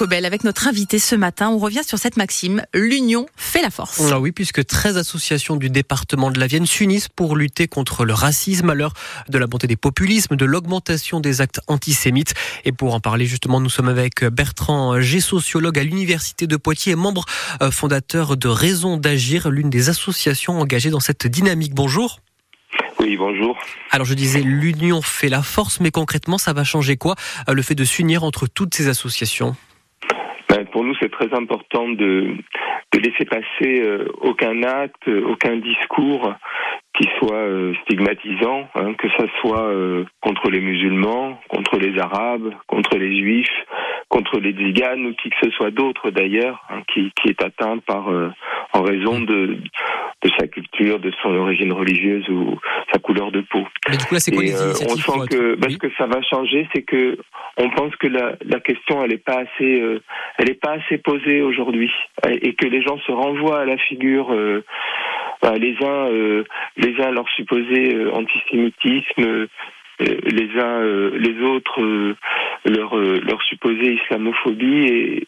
Cobel avec notre invité ce matin. On revient sur cette maxime, l'union fait la force. Ah oui, puisque 13 associations du département de la Vienne s'unissent pour lutter contre le racisme à l'heure de la montée des populismes, de l'augmentation des actes antisémites. Et pour en parler justement, nous sommes avec Bertrand G, sociologue à l'Université de Poitiers et membre euh, fondateur de Raison d'agir, l'une des associations engagées dans cette dynamique. Bonjour. Oui, bonjour. Alors je disais, l'union fait la force, mais concrètement, ça va changer quoi euh, Le fait de s'unir entre toutes ces associations? Pour nous, c'est très important de, de laisser passer euh, aucun acte, aucun discours qui soit euh, stigmatisant, hein, que ça soit contre les musulmans, contre les arabes, contre les juifs, contre les tziganes ou qui que ce soit d'autre d'ailleurs, hein, qui, qui est atteint par en raison de de sa culture, de son origine religieuse ou sa couleur de peau. Mais du coup, là, c'est quoi les euh, on sent que parce que ça va changer, c'est que on pense que la, la question elle est pas assez euh, elle est pas assez posée aujourd'hui et que les gens se renvoient à la figure euh, bah, les uns les uns leur supposé antisémitisme les uns les autres leur leur supposé islamophobie et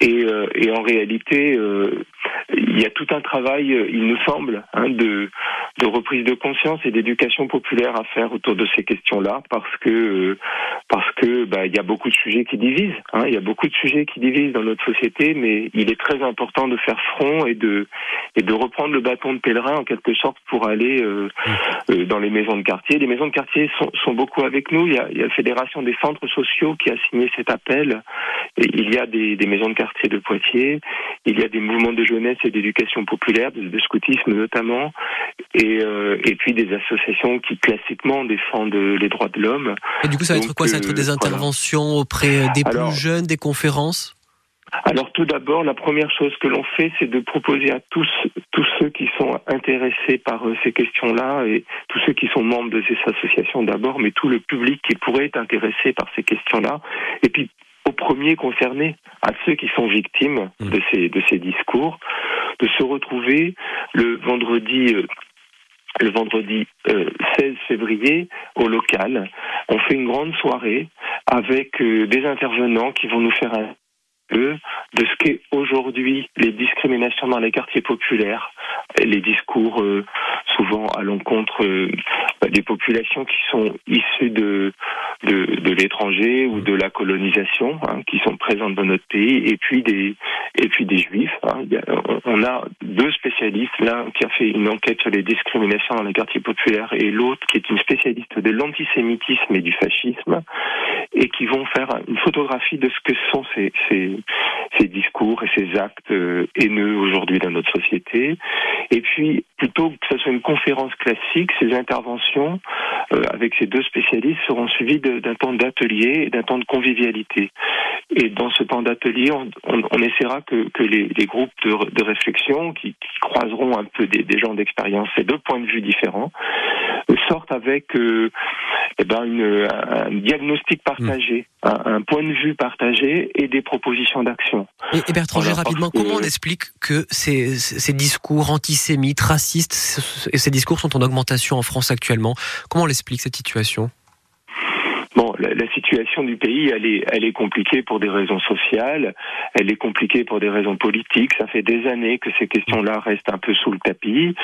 et, et en réalité il y a tout un travail, euh, il nous semble, hein, de, de reprise de conscience et d'éducation populaire à faire autour de ces questions-là, parce que euh, parce que bah, il y a beaucoup de sujets qui divisent. Hein, il y a beaucoup de sujets qui divisent dans notre société, mais il est très important de faire front et de et de reprendre le bâton de pèlerin en quelque sorte pour aller euh, dans les maisons de quartier. Les maisons de quartier sont, sont beaucoup avec nous. Il y, a, il y a la Fédération des centres sociaux qui a signé cet appel. Et il y a des, des maisons de quartier de Poitiers. Il y a des mouvements de jeunesse et d'éducation populaire, de, scoutisme notamment, et, euh, et puis des associations qui classiquement défendent les droits de l'homme. Et du coup, ça va être quoi? Ça va être des euh, interventions auprès des plus jeunes, des conférences? Alors tout d'abord, la première chose que l'on fait, c'est de proposer à tous, tous ceux qui sont intéressés par euh, ces questions-là et tous ceux qui sont membres de ces associations d'abord, mais tout le public qui pourrait être intéressé par ces questions-là, et puis aux premiers concernés, à ceux qui sont victimes mmh. de ces, de ces discours, de se retrouver le vendredi euh, le vendredi 16 euh, février au local. On fait une grande soirée avec euh, des intervenants qui vont nous faire un peu de ce qu'est aujourd'hui les discriminations dans les quartiers populaires, les discours souvent à l'encontre des populations qui sont issues de, de, l'étranger ou de la colonisation, hein, qui sont présentes dans notre pays, et puis des, et puis des juifs. Hein. on a deux spécialistes, l'un qui a fait une enquête sur les discriminations dans les quartiers populaires et l'autre qui est une spécialiste de l'antisémitisme et du fascisme, et qui vont faire une photographie de ce que sont ces, ces, ces discours et ces actes euh, haineux aujourd'hui dans notre société. Et puis, plutôt que ce soit une conférence classique, ces interventions euh, avec ces deux spécialistes seront suivies d'un temps d'atelier et d'un temps de convivialité. Et dans ce temps d'atelier, on, essaiera que, les, groupes de réflexion qui, qui, croiseront un peu des, des gens d'expérience et deux points de vue différents sortent avec euh, eh ben une, un diagnostic partagé, mmh. un, un, point de vue partagé et des propositions d'action. Et, et Bertrand, rapidement, comment on explique que ces, ces discours antisémites, racistes, et ces discours sont en augmentation en France actuellement? Comment on explique cette situation? La, la, situation du pays, elle est, elle est compliquée pour des raisons sociales, elle est compliquée pour des raisons politiques. Ça fait des années que ces questions-là restent un peu sous le tapis,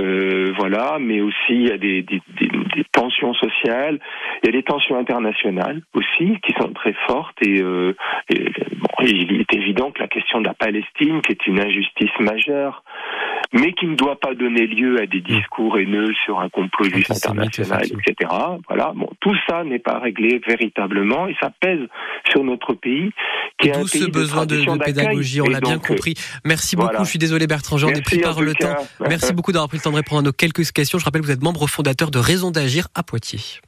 euh, voilà. Mais aussi, il y a des, des, des, tensions sociales, il y a des tensions internationales aussi qui sont très fortes. Et, euh, bon, il est évident que la question de la Palestine, qui est une injustice majeure, mais qui ne doit pas donner lieu à des discours haineux sur un complot international, etc. Voilà. Bon, tout ça n'est pas réglé véritablement et ça pèse sur notre pays. Qui D'où ce besoin de, de, pédagogie, on l'a bien compris. Merci beaucoup. Je suis désolé Bertrand, j'en ai pris par le temps. Merci beaucoup d'avoir pris le temps de répondre à nos quelques questions. Je rappelle que vous êtes membre fondateur de Raison d'agir à Poitiers.